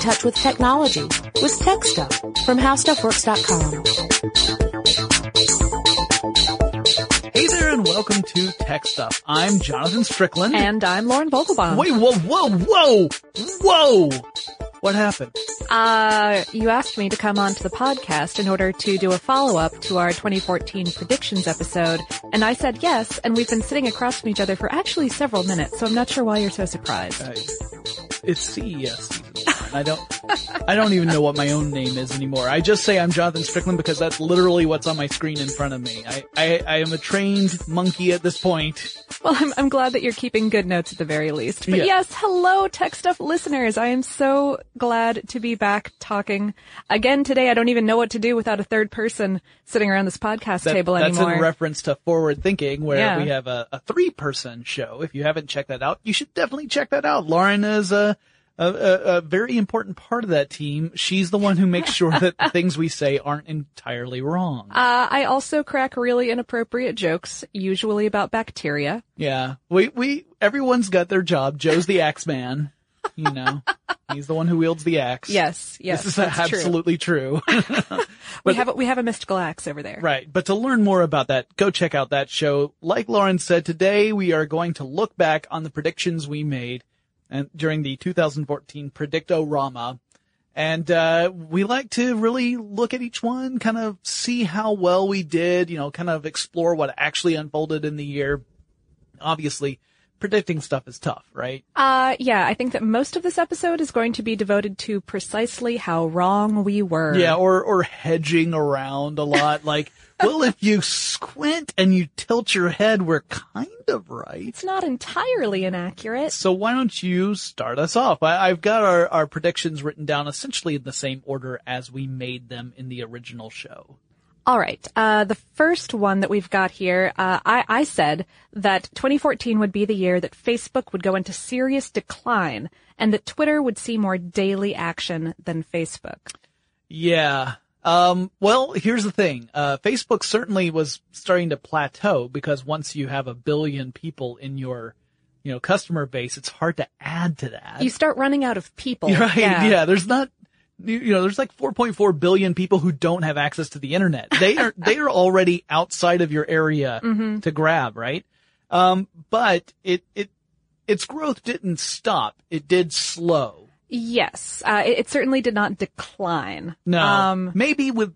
touch with technology with Tech Stuff from HowStuffWorks.com. Hey there and welcome to Tech Stuff. I'm Jonathan Strickland. And I'm Lauren Vogelbaum. Wait, whoa, whoa, whoa, whoa! What happened? Uh, you asked me to come onto the podcast in order to do a follow-up to our 2014 predictions episode, and I said yes, and we've been sitting across from each other for actually several minutes, so I'm not sure why you're so surprised. Uh, it's CES I don't, I don't even know what my own name is anymore. I just say I'm Jonathan Strickland because that's literally what's on my screen in front of me. I, I, I am a trained monkey at this point. Well, I'm, I'm glad that you're keeping good notes at the very least. But Yeah. yes, hello, Tech Stuff listeners. I am so glad to be back talking again today. I don't even know what to do without a third person sitting around this podcast That- table that's anymore. That's in reference to forward thinking where Yeah. we have a, a three person show. If you haven't checked that out, you should definitely check that out. Lauren is a, a, a, a very important part of that team. She's the one who makes sure that the things we say aren't entirely wrong. Uh, I also crack really inappropriate jokes, usually about bacteria. Yeah. We, we, everyone's got their job. Joe's the axe man. You know, he's the one who wields the axe. Yes, yes, This is that's true. absolutely true. We have a, we have a mystical axe over there. right. But to learn more about that, go check out that show. Like Lauren said, today we are going to look back on the predictions we made and during the 2014 Predictorama. And, uh, we like to really look at each one, kind of see how well we did, you know, kind of explore what actually unfolded in the year. Obviously, predicting stuff is tough, right? Uh, yeah, I think that most of this episode is going to be devoted to precisely how wrong we were. Yeah, or or hedging around a lot. Like, well, if you squint and you tilt your head, we're kind of right. It's not entirely inaccurate. So why don't you start us off? I, I've got our, our predictions written down essentially in the same order as we made them in the original show. All right. Uh, the first one that we've got here, uh, I, I said that 2014 would be the year that Facebook would go into serious decline and that Twitter would see more daily action than Facebook. Yeah. Um, well, here's the thing. Uh, Facebook certainly was starting to plateau because once you have a billion people in your, you know, customer base, it's hard to add to that. You start running out of people. Right. Yeah. There's not, you know, there's like 4.4 billion people who don't have access to the internet. They are, they are already outside of your area to grab, right? Um, but it, it, its growth didn't stop. It did slow. Yes. Uh, it, it certainly did not decline. No. Um, maybe with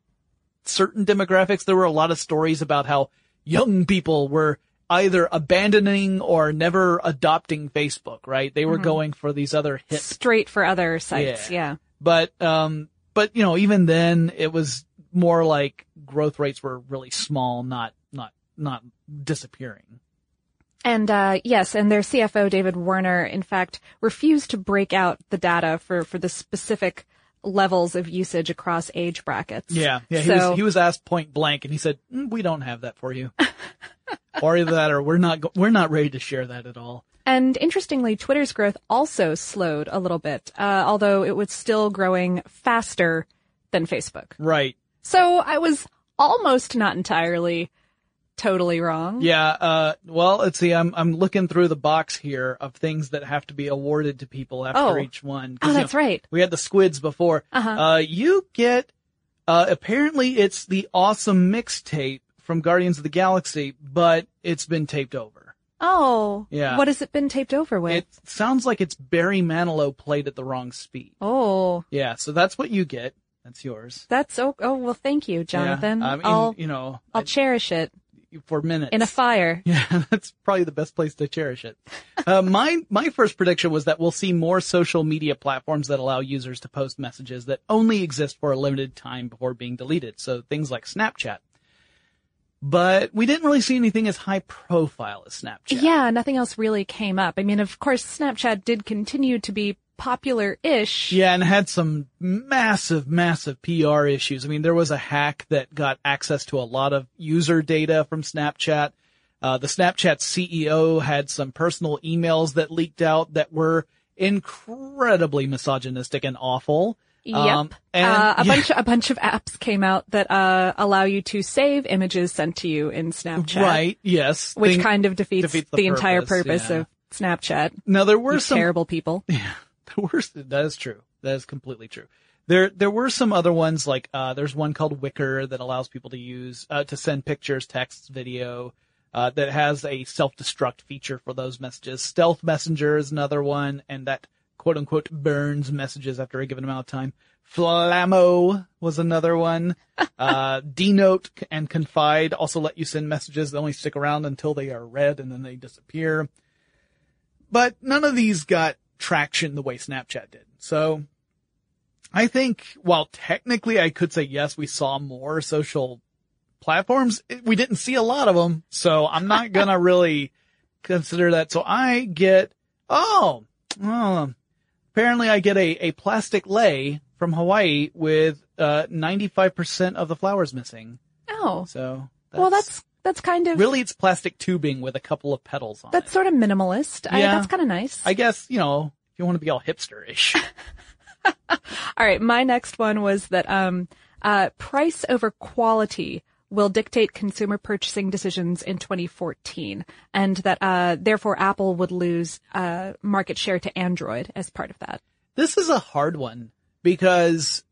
certain demographics, there were a lot of stories about how young people were either abandoning or never adopting Facebook, right? They were going for these other hit straight for other sites. Yeah. But, um, but, you know, even then it was more like growth rates were really small, not, not, not disappearing. And uh, yes, and their CFO David Wehner, in fact, refused to break out the data for for the specific levels of usage across age brackets. Yeah. Yeah. He was, he was asked point blank and he said, "Mm, we don't have that for you. or either that or we're not, we're not ready to share that at all. And interestingly, Twitter's growth also slowed a little bit, uh, although it was still growing faster than Facebook. Right. So I was almost not entirely totally wrong. Yeah, uh, well, let's see, I'm, I'm looking through the box here of things that have to be awarded to people after Oh. each one. Oh, you that's know, right. We had the squids before. Uh-huh. Uh, you get, uh, apparently it's the awesome mixtape from Guardians of the Galaxy, but it's been taped over. Oh. Yeah. What has it been taped over with? It sounds like it's Barry Manilow played at the wrong speed. oh. Yeah, so that's what you get. That's yours. That's oh, oh well thank you, Jonathan. Yeah, I mean, I'll you know, I'll I- cherish it for minutes. in a fire. Yeah, that's probably the best place to cherish it. Uh, my my first prediction was that we'll see more social media platforms that allow users to post messages that only exist for a limited time before being deleted. So things like Snapchat. But we didn't really see anything as high profile as Snapchat. Yeah, nothing else really came up. I mean, of course, Snapchat did continue to be popular-ish. Yeah, and had some massive, massive PR issues. I mean, there was a hack that got access to a lot of user data from Snapchat. Uh, the Snapchat CEO had some personal emails that leaked out that were incredibly misogynistic and awful. Yep. Um, and uh, a yeah, bunch a bunch of apps came out that uh, allow you to save images sent to you in Snapchat. right, yes. Which Thing- kind of defeats, defeats the, the entire purpose, purpose yeah. of Snapchat. now there were some terrible people. Yeah. The worst, that is true. That is completely true. There, there were some other ones like, uh, there's one called Wickr that allows people to use, uh, to send pictures, texts, video, uh, that has a self-destruct feature for those messages. Stealth Messenger is another one, and that quote unquote burns messages after a given amount of time. Flammo was another one. Uh, Denote and Confide also let you send messages that only stick around until they are read and then they disappear. But none of these got traction the way Snapchat did. So I think while technically I could say yes, we saw more social platforms, we didn't see a lot of them. So I'm not gonna really consider that. So I get, oh, well, apparently I get a, a plastic lei from Hawaii with, uh, 95% of the flowers missing. Oh, So. well, that's that's kind of really, it's plastic tubing with a couple of petals on it. that's it. sort of minimalist. I, Yeah. that's kind of nice. I guess, you know, if you want to be all hipster-ish. All right, my next one was that um, uh, price over quality will dictate consumer purchasing decisions in 2014, and that uh, therefore Apple would lose uh, market share to Android as part of that. This is a hard one because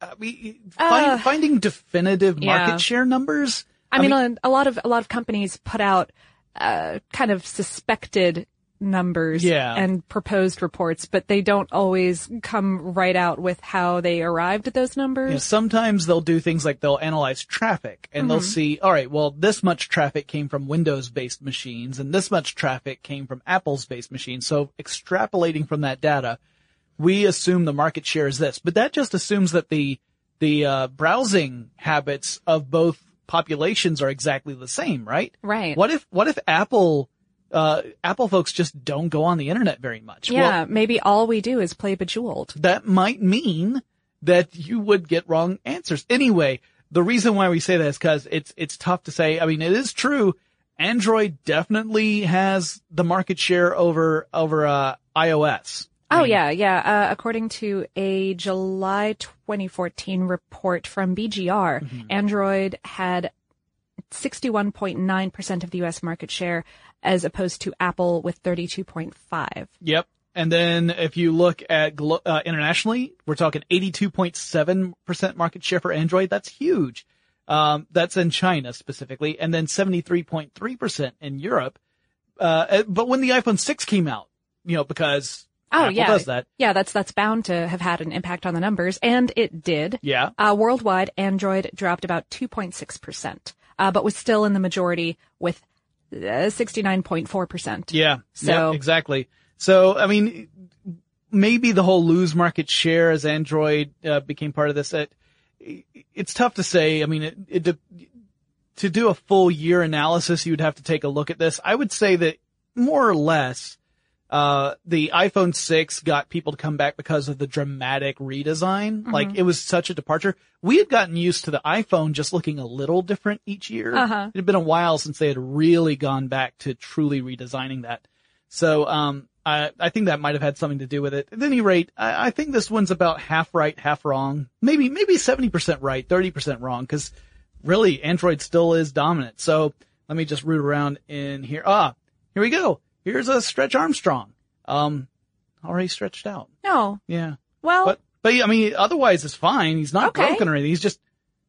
uh, we, find, finding definitive market yeah. share numbers. I, mean, a, a lot of a lot of companies put out uh, kind of suspected numbers Yeah. and proposed reports, but they don't always come right out with how they arrived at those numbers. know, sometimes they'll do things like they'll analyze traffic and they'll Mm-hmm. see, all right, well, this much traffic came from Windows-based machines and this much traffic came from Apple's-based machines. So extrapolating from that data, we assume the market share is this, but that just assumes that the the uh, browsing habits of both populations are exactly the same, right? Right. What if what if Apple uh, Apple folks just don't go on the internet very much? Well, Yeah, maybe all we do is play Bejeweled. that might mean that you would get wrong answers. Anyway, the reason why we say that is because it's it's tough to say. I mean, it is true. Android definitely has the market share over over uh, iOS. Oh yeah, yeah. Uh, according to a July 2014 report from BGR, Mm-hmm. Android had 61.9% of the US market share as opposed to Apple with 32.5. Yep. And then if you look at glo- uh, internationally, we're talking 82.7% market share for Android. That's huge. Um, that's in China specifically, and then 73.3% in Europe. Uh, but when the iPhone 6 came out, you know, because Oh Apple yeah. does that. Yeah, that's that's bound to have had an impact on the numbers and it did. Yeah. Uh, worldwide, Android dropped about 2.6%, uh, but was still in the majority with 69.4%. Yeah. So- Yep, exactly. So, I mean, maybe the whole lose market share as Android uh, became part of this. It, it's tough to say. I mean, it, it, to do a full year analysis, you would have to take a look at this. I would say that more or less, uh, the iPhone 6 got people to come back because of the dramatic redesign. Like it was such a departure. We had gotten used to the iPhone just looking a little different each year. Uh-huh. It had been a while since they had really gone back to truly redesigning that. So, um, I, I think that might have had something to do with it. At any rate, I, I think this one's about half right, half wrong. Maybe, maybe 70% right, 30% wrong, cause really Android still is dominant. So let me just root around in here. Ah, here we go. Here's a Stretch Armstrong. Um, already stretched out. No. Yeah. Well, But, but I mean, otherwise it's fine. He's not Okay. broken or anything. He's just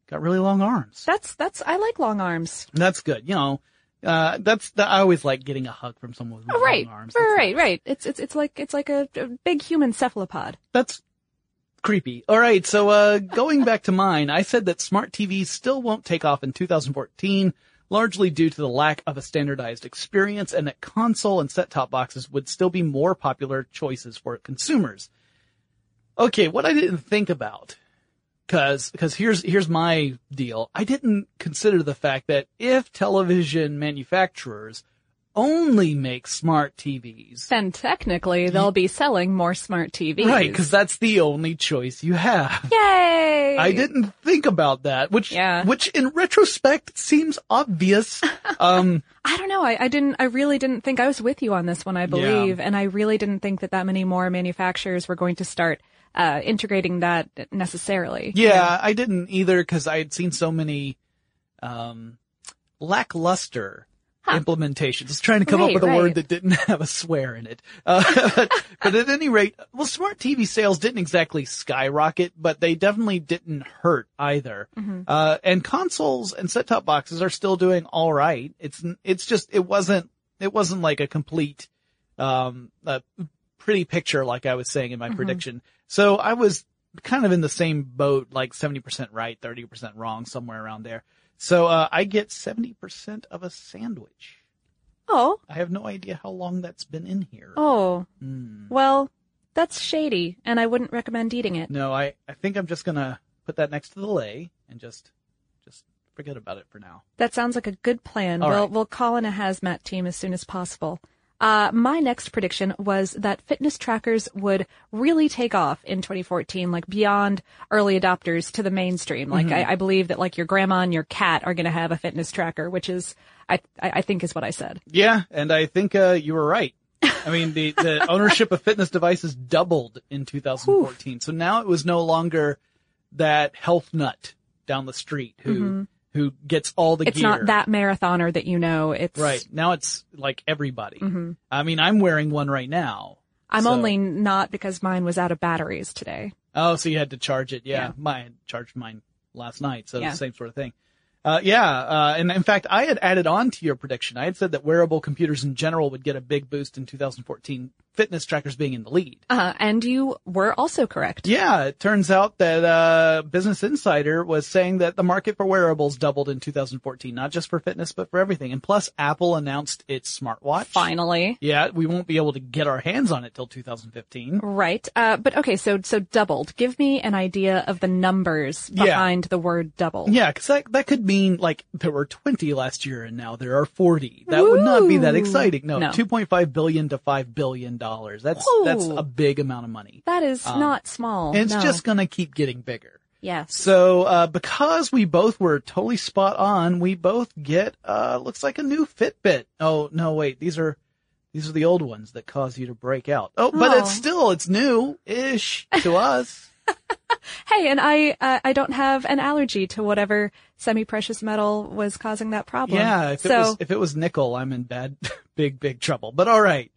got really long arms. that's that's I like long arms. That's good. You know, uh, that's, that, I always like getting a hug from someone with Oh, long right, arms. right, That's right, right. It's it's it's like it's like a, a big human cephalopod. That's creepy. All right, so uh, going back to mine, I said that smart TVs still won't take off in 2014, largely due to the lack of a standardized experience, and that console and set-top boxes would still be more popular choices for consumers. Okay, what I didn't think about, cause, cause here's, here's my deal. I didn't consider the fact that if television manufacturers only make smart TVs, Then technically they'll be selling more smart TVs. Right, because that's the only choice you have. Yay! I didn't think about that, which, Yeah. which in retrospect seems obvious. Um, I don't know. I, I didn't. I really didn't think I was with you on this one. I believe, and I really didn't think that that many more manufacturers were going to start uh, integrating that necessarily. yeah, I didn't either because I had seen so many, um, lackluster implementations. I trying to come Right, up with a right. word that didn't have a swear in it. Uh, but, but at any rate, well, smart TV sales didn't exactly skyrocket, but they definitely didn't hurt either. Mm-hmm. Uh, and consoles and set-top boxes are still doing all right. It's, it's just, it wasn't, it wasn't like a complete, um, a pretty picture like I was saying in Mm-hmm. my prediction. So I was kind of in the same boat, like 70% right, 30% wrong, somewhere around there. So, uh, I get 70% of a sandwich. Oh, I have no idea how long that's been in here. oh. Hmm. Well, that's shady, and I wouldn't recommend eating it. No, I, I think I'm just gonna put that next to the lei and just, just forget about it for now. That sounds like a good plan. All we'll right. we'll call in a hazmat team as soon as possible. Uh, my next prediction was that fitness trackers would really take off in 2014, like beyond early adopters to the mainstream. Like Mm-hmm. I, I believe that like your grandma and your cat are going to have a fitness tracker, which is I, I think is what I said. Yeah, and I think, uh, you were right. I mean, the, the ownership of fitness devices doubled in 2014. So now it was no longer that health nut down the street who, who gets all the Mm-hmm. It's gear. not that marathoner that you know. It's Right. Now it's like everybody. I mean, I'm wearing one right now. I'm So- only not because mine was out of batteries today. Oh, so you had to charge it. Yeah. Yeah. Mine charged mine last night. So Yeah. same sort of thing. Uh, yeah. Uh, and in fact, I had added on to your prediction. I had said that wearable computers in general would get a big boost in 2014, fitness trackers being in the lead. Uh, and you were also correct. Yeah, it turns out that uh, Business Insider was saying that the market for wearables doubled in 2014, not just for fitness but for everything. And plus, Apple announced its smartwatch. Finally. Yeah, we won't be able to get our hands on it till 2015. Right. Uh, but okay, so so doubled. Give me an idea of the numbers Yeah. behind the word double. Yeah, because that, that could mean like there were 20 last year and now there are 40. That would not be that exciting. No, No. 2.5 billion to 5 billion dollars. That's Ooh. that's a big amount of money. That is not small. And it's no. just gonna keep getting bigger. yes. So, uh, because we both were totally spot on, we both get, uh, looks like a new Fitbit. Oh, no, wait, these are, these are the old ones that cause you to break out. Oh, but Oh. it's still, it's new-ish to us. Hey, and I uh, I don't have an allergy to whatever semi-precious metal was causing that problem. Yeah, if it so was, if it was nickel, I'm in bad, big, big trouble. But alright.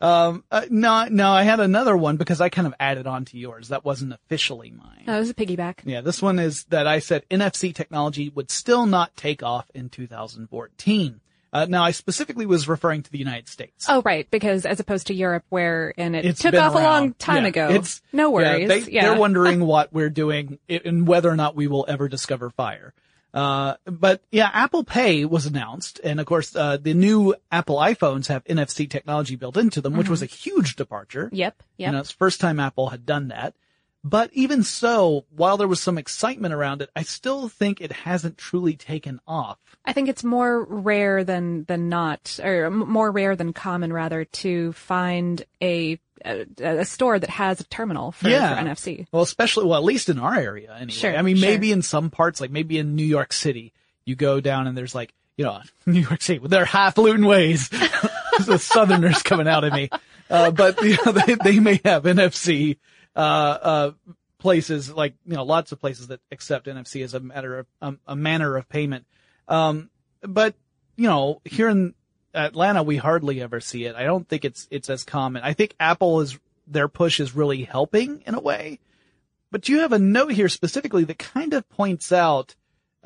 Um, uh, no, no, I had another one because I kind of added on to yours. That wasn't officially mine. that was a piggyback. Yeah, this one is that I said NFC technology would still not take off in 2014. Uh, now I specifically was referring to the United States. Oh, right, because as opposed to Europe, where and it It's took off a long time Yeah, ago. It's no worries. Yeah, Yeah, they, They're wondering what we're doing and whether or not we will ever discover fire. Uh, but yeah, Apple Pay was announced, and of course, uh, the new Apple iPhones have NFC technology built into them, which was a huge departure. Yep. Yep. You know, it's first time Apple had done that. But even so, while there was some excitement around it, I still think it hasn't truly taken off. I think it's more rare than than not, or more rare than common, rather, to find a a, a store that has a terminal for, Yeah. for NFC. Well, especially, well, at least in our area anyway. Sure, I mean, sure. maybe in some parts, like maybe in New York City, you go down and there's like, you know, New York City with their highfalutin ways. the Southerners coming out of me. Uh, but you know, they, they may have NFC, uh, uh, places like, you know, lots of places that accept NFC as a matter of, um, a manner of payment. Um, but, you know, here in Atlanta, we hardly ever see it. I don't think it's, it's as common. I think Apple is, their push is really helping in a way. But you have a note here specifically that kind of points out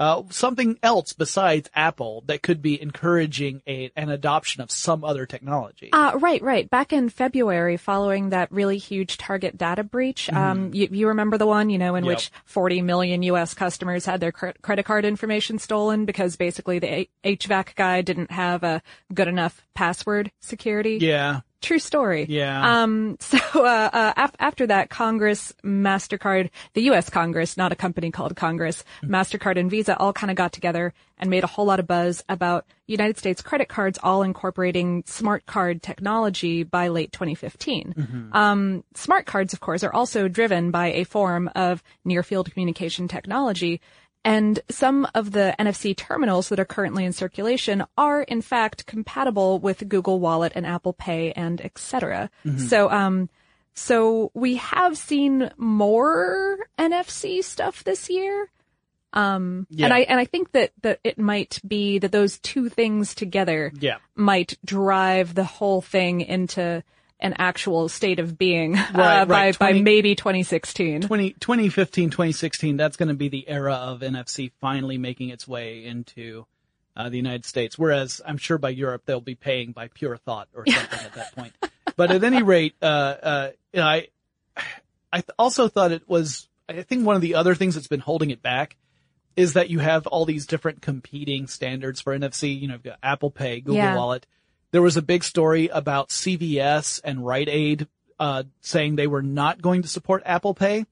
uh, something else besides Apple that could be encouraging a, an adoption of some other technology. Uh, right, right. Back in February, following that really huge Target data breach, um, you, you remember the one, you know, in Mm-hmm. Yep. which 40 million U.S. customers had their cre- credit card information stolen because basically the A- HVAC guy didn't have a good enough password security. yeah, True story. Yeah. Um, so, uh, uh, af- after that, Congress, MasterCard, the U.S. Congress, not a company called Congress, MasterCard and Visa all kind of got together and made a whole lot of buzz about United States credit cards all incorporating smart card technology by late 2015. Um, smart cards, of course, are also driven by a form of near field communication technology. And some of the NFC terminals that are currently in circulation are in fact compatible with Google Wallet and Apple Pay and et cetera. So, um, so we have seen more NFC stuff this year. Um, Yeah. and I and I think that that it might be that those two things together Yeah. might drive the whole thing into an actual state of being uh, Right, by right. by maybe 2016. 20, 2015, 2016, that's going to be the era of NFC finally making its way into uh, the United States. Whereas I'm sure by Europe they'll be paying by pure thought or something at that point. But at any rate, uh, uh, you know, I, I th- also thought it was, I think one of the other things that's been holding it back is that you have all these different competing standards for NFC. You know, you've got Apple Pay, Google Yeah. Wallet. There was a big story about CVS and Rite Aid, uh, saying they were not going to support Apple Pay.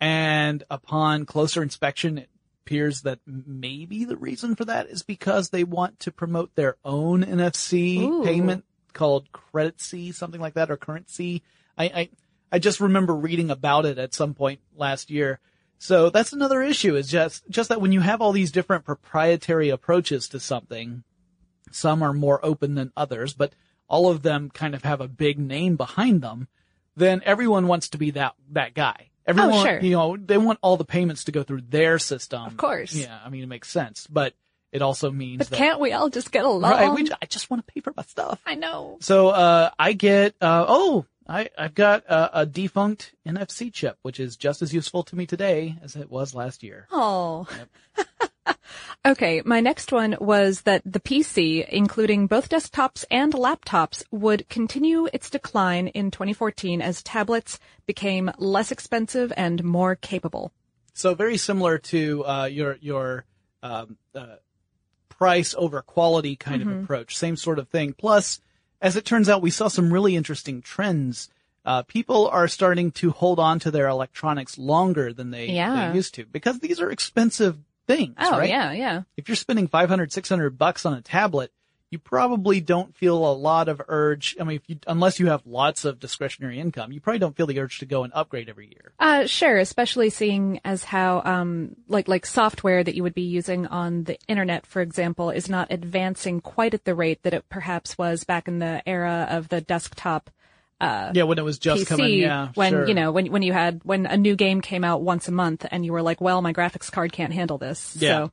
And upon closer inspection, it appears that maybe the reason for that is because they want to promote their own NFC Ooh. payment called Credit C, something like that, or CurrentC. I, I, I just remember reading about it at some point last year. So that's another issue is just, just that when you have all these different proprietary approaches to something, some are more open than others, but all of them kind of have a big name behind them, then everyone wants to be that, that guy. Everyone, Oh, sure. you know, they want all the payments to go through their system. Of course. Yeah, I mean, it makes sense, but it also means But that, can't we all just get along? right, we, I just want to pay for my stuff. I know. So, uh, I get, uh, oh, I, I've got a, a defunct NFC chip, which is just as useful to me today as it was last year. Oh. okay, my next one was that the PC, including both desktops and laptops, would continue its decline in 2014 as tablets became less expensive and more capable. So very similar to uh, your your um, uh, price over quality kind of approach. Same sort of thing. Plus, as it turns out, we saw some really interesting trends. Uh, people are starting to hold on to their electronics longer than they, Yeah. they used to because these are expensive things. Oh, right? yeah, yeah. If you're spending 500, 600 bucks on a tablet, you probably don't feel a lot of urge. I mean, if you, unless you have lots of discretionary income, you probably don't feel the urge to go and upgrade every year. Uh, sure, especially seeing as how, um, like, like software that you would be using on the internet, for example, is not advancing quite at the rate that it perhaps was back in the era of the desktop Uh, yeah, when it was just PC coming. Yeah, when sure. you know when when you had when a new game came out once a month and you were like, well, my graphics card can't handle this. Yeah. So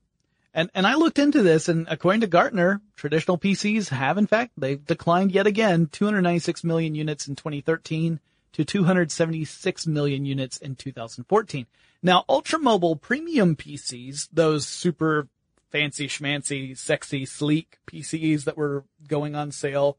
And and I looked into this, and according to Gartner, traditional PCs have in fact they've declined yet again, 296 million units in 2013 to 276 million units in 2014. Now, ultra mobile premium PCs, those super fancy schmancy, sexy, sleek PCs that were going on sale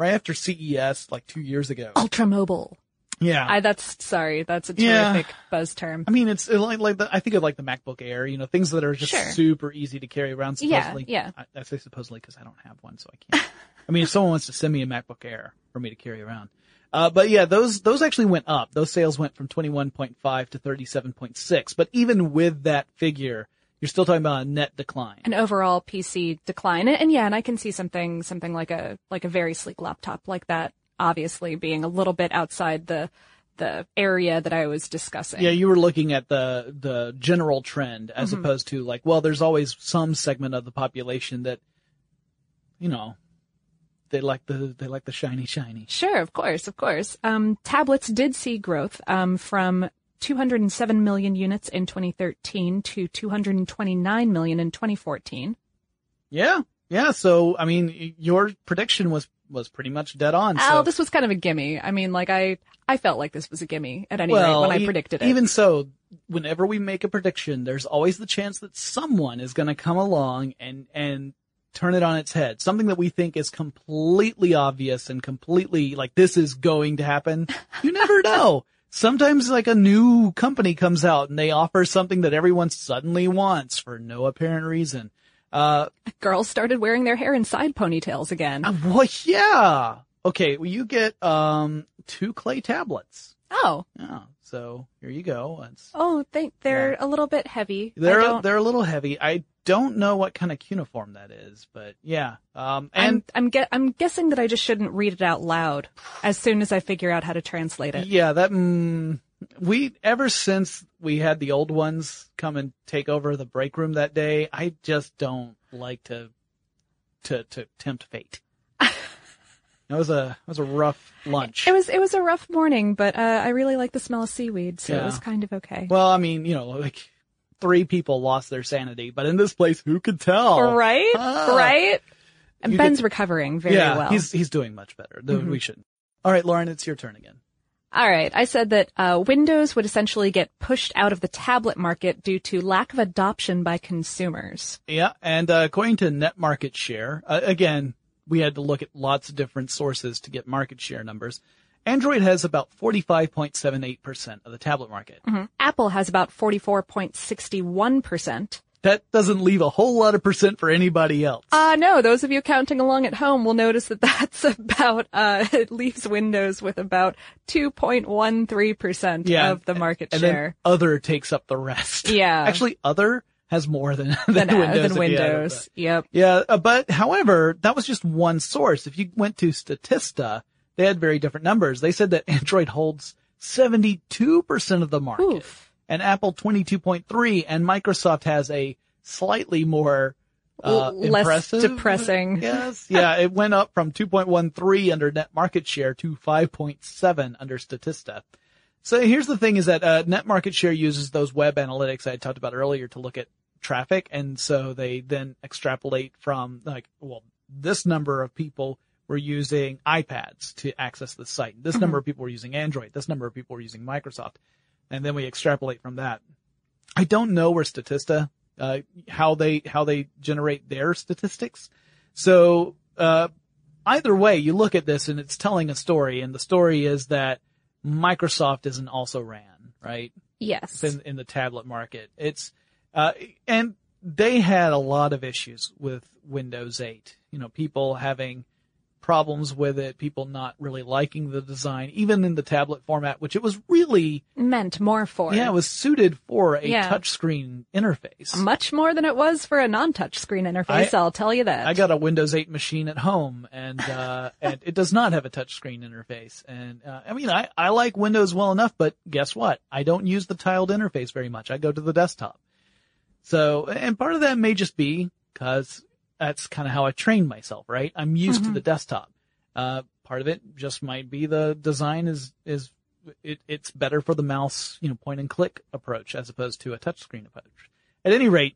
right after CES like two years ago. ultra mobile. Yeah. I that's sorry, that's a Yeah. terrific buzz term. I mean, it's like, like the, I think of like the MacBook Air, you know, things that are just Sure. super easy to carry around. Yeah, Supposedly, yeah. I, I say supposedly because I don't have one, so I can't. I mean, if someone wants to send me a MacBook Air for me to carry around, uh, but yeah, those those actually went up. Those sales went from twenty one point five to thirty seven point six. But even with that figure, you're still talking about a net decline. An overall PC decline, and, and yeah, and I can see something something like a like a very sleek laptop like that, obviously being a little bit outside the the area that I was discussing. Yeah, you were looking at the the general trend as Mm-hmm. opposed to like, well, there's always some segment of the population that, you know, they like the they like the shiny shiny. Sure, of course, of course. Um, tablets did see growth um, from 207 million units in 2013 to 229 million in 2014. Yeah, yeah. So I mean, your prediction was was pretty much dead on. So, Oh, this was kind of a gimme. I mean, like I, I felt like this was a gimme at any well, rate when I e- predicted it. Even so, whenever we make a prediction, there's always the chance that someone is going to come along and and turn it on its head. Something that we think is completely obvious and completely like this is going to happen. You never know. Sometimes like a new company comes out and they offer something that everyone suddenly wants for no apparent reason. Uh, Girls started wearing their hair in side ponytails again. well, yeah. Okay, well, you get um two clay tablets. Oh, Yeah, so here you go. It's, oh, they they're a little bit heavy. They're don't- they're a little heavy. I don't know what kind of cuneiform that is, but yeah. Um, and I'm I'm, gue- I'm guessing that I just shouldn't read it out loud as soon as I figure out how to translate it. yeah, that mm, we ever since we had the old ones come and take over the break room that day, I just don't like to to to tempt fate. It was a it was a rough lunch. It was it was a rough morning, but uh, I really like the smell of seaweed, so Yeah. it was kind of okay. Well, I mean, you know, like three people lost their sanity, but in this place, who could tell? Right? Ah. Right? And You Ben's could- recovering very yeah, well. Mm-hmm. he's he's doing much better. Though We shouldn't. All right, Lauren, it's your turn again. All right. I said that uh, Windows would essentially get pushed out of the tablet market due to lack of adoption by consumers. Yeah, and uh, according to net market share, uh, again, we had to look at lots of different sources to get market share numbers. Android has about 45.78% of the tablet market. Apple has about 44.61%. That doesn't leave a whole lot of percent for anybody else. Uh, no, those of you counting along at home will notice that that's about, uh, it leaves Windows with about 2.13% yeah, of the market and share. then other takes up the rest. Yeah. Actually, other has more than, than, Than, Windows. than if you add it Windows. Yep. Yeah, uh, but however, that was just one source. If you went to Statista, they had very different numbers. They said that Android holds 72% of the market Oof. and Apple 22.3 and Microsoft has a slightly more uh, less impressive. depressing. Yes. Yeah, it went up from 2.13 under net market share to 5.7 under Statista. So here's the thing is that uh, net market share uses those web analytics I talked about earlier to look at traffic. And so they then extrapolate from like, well, this number of people were using iPads to access the site. This number of people were using Android. This number of people were using Microsoft. And then we extrapolate from that. I don't know where Statista, uh, how they, how they generate their statistics. So, uh, either way, you look at this and it's telling a story and the story is that Microsoft isn't also ran, right? Yes. in, in the tablet market. It's, uh, and they had a lot of issues with Windows 8. You know, people having problems with it, people not really liking the design, even in the tablet format, which it was really, Meant more for. yeah, it was suited for a Yeah. touchscreen interface. Much more than it was for a non-touch screen interface, I- will tell you that. I got a Windows 8 machine at home and, uh, and it does not have a touchscreen interface. And, uh, I mean, I, I like Windows well enough, but guess what? I don't use the tiled interface very much. I go to the desktop. So, and part of that may just be cause that's kind of how I train myself, right? I'm used to the desktop. Uh, part of it just might be the design is, is, it, it's better for the mouse, you know, point and click approach as opposed to a touchscreen approach. At any rate,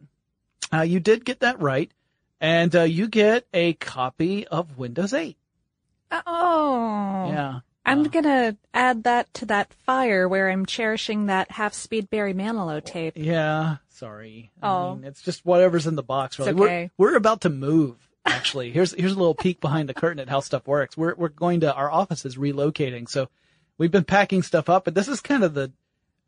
uh, you did get that right and uh, you get a copy of Windows 8. oh. Yeah. I'm uh. gonna add that to that fire where I'm cherishing that half-speed Barry Manilow tape. Yeah. Sorry. I Oh. mean, it's just whatever's in the box. Really. okay. We're, we're about to move. Actually, here's here's a little peek behind the curtain at how stuff works. We're we're going to our office is relocating, so we've been packing stuff up, but this is kind of the.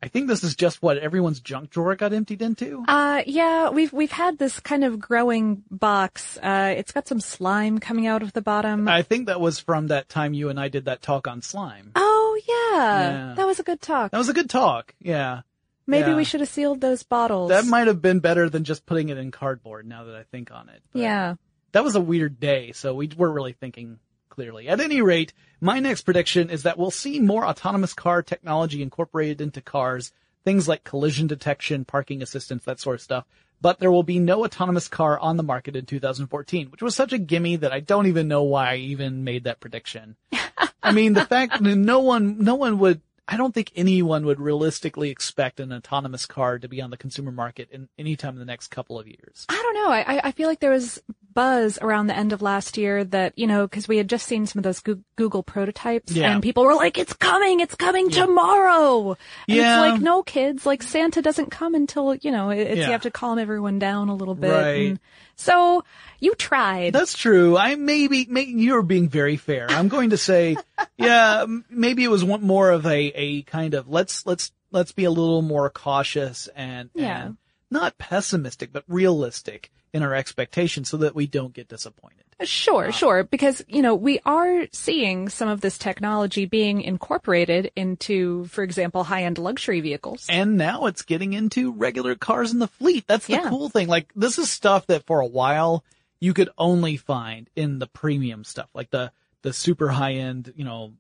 I think this is just what everyone's junk drawer got emptied into. Uh, yeah, we've we've had this kind of growing box. Uh, it's got some slime coming out of the bottom. I think that was from that time you and I did that talk on slime. oh yeah. Yeah. that was a good talk. That was a good talk. Yeah. Maybe yeah. we should have sealed those bottles. That might have been better than just putting it in cardboard now that I think on it. But- yeah. that was a weird day, so we weren't really thinking clearly. At any rate, my next prediction is that we'll see more autonomous car technology incorporated into cars, things like collision detection, parking assistance, that sort of stuff. But there will be no autonomous car on the market in 2014, which was such a gimme that I don't even know why I even made that prediction. I mean, the fact that no one, no one would, I don't think anyone would realistically expect an autonomous car to be on the consumer market in any time in the next couple of years. I don't know. I, I- I feel like there was buzz around the end of last year that, you know, cause we had just seen some of those Google prototypes Yeah. and people were like, it's coming, it's coming tomorrow. And Yeah. it's like, no kids, like Santa doesn't come until, you know, it's, Yeah. you have to calm everyone down a little bit. Right. And so you tried. That's true. I maybe, maybe you're being very fair. I'm going to say, yeah, maybe it was one more of a, a kind of let's, let's, let's be a little more cautious and, Yeah. and not pessimistic, but realistic in our expectations so that we don't get disappointed. Uh, sure, um, sure. Because, you know, we are seeing some of this technology being incorporated into, for example, high-end luxury vehicles. And now it's getting into regular cars in the fleet. That's the Yeah. cool thing. Like this is stuff that for a while you could only find in the premium stuff, like the, the super high end, you know,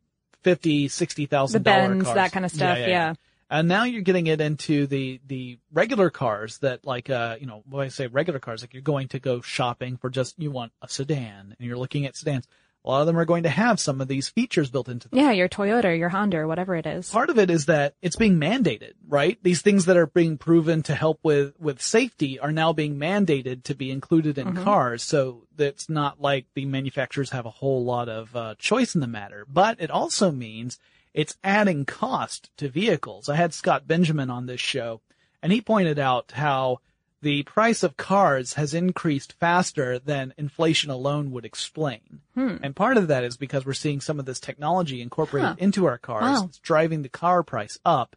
fifty, sixty The thousand dollar Benz, cars. that kind of stuff. Yeah. And now you're getting it into the, the regular cars that like, uh, you know, when I say regular cars, like you're going to go shopping for just, you want a sedan and you're looking at sedans. a lot of them are going to have some of these features built into them. Yeah, your Toyota, your Honda, or whatever it is. Part of it is that it's being mandated, right? These things that are being proven to help with, with safety are now being mandated to be included in cars. So it's not like the manufacturers have a whole lot of uh, choice in the matter. But it also means it's adding cost to vehicles. I had Scott Benjamin on this show and he pointed out how the price of cars has increased faster than inflation alone would explain. And part of that is because we're seeing some of this technology incorporated Huh. into our cars. Wow. It's driving the car price up.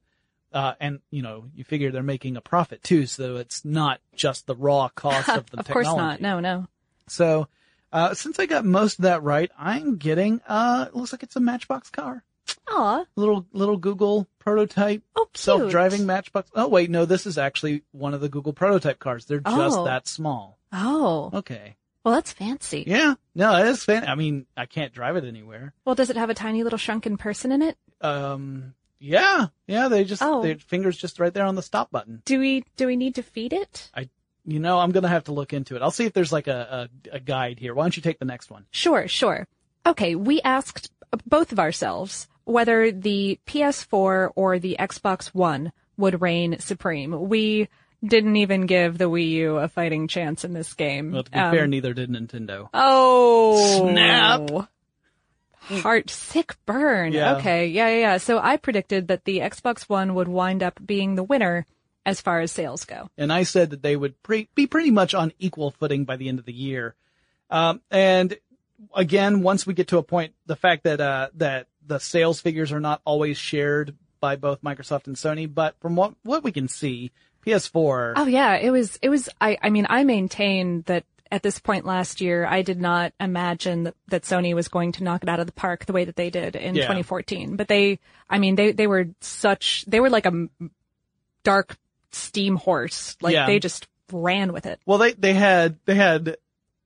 Uh, and you know, you figure they're making a profit too, so it's not just the raw cost of the of course not. No, no. So, uh, since I got most of that right, I'm getting, uh, it looks like it's a Matchbox car. Aw. Little, little Google prototype Oh, self-driving Matchbox. Oh wait, no, this is actually one of the Google prototype cars. They're just Oh. that small. Oh. Okay. Well, that's fancy. Yeah. No, it is fan. I mean, I can't drive it anywhere. Well, does it have a tiny little shrunken person in it? Um, yeah, yeah, they just, Oh. their fingers just right there on the stop button. Do we do we need to feed it? I. You know, I'm gonna have to look into it. I'll see if there's like a, a, a guide here. Why don't you take the next one? Sure, sure. Okay, we asked both of ourselves whether the PS4 or the Xbox One would reign supreme. We didn't even give the Wii U a fighting chance in this game. Well, to be Um, fair, neither did Nintendo. Oh. Snap. Heart sick burn. Yeah. Okay. Yeah, yeah, yeah. So I predicted that the Xbox One would wind up being the winner as far as sales go. and I said that they would pre- be pretty much on equal footing by the end of the year. Um, and again, once we get to a point, the fact that uh, that the sales figures are not always shared by both Microsoft and Sony, but from what what we can see, PS4. Oh yeah, it was, it was, I, I mean, I maintain that at this point last year, I did not imagine that, that Sony was going to knock it out of the park the way that they did in Yeah. 2014. But they, I mean, they, they were such, they were like a dark steam horse. Like Yeah. they just ran with it. Well, they they had they had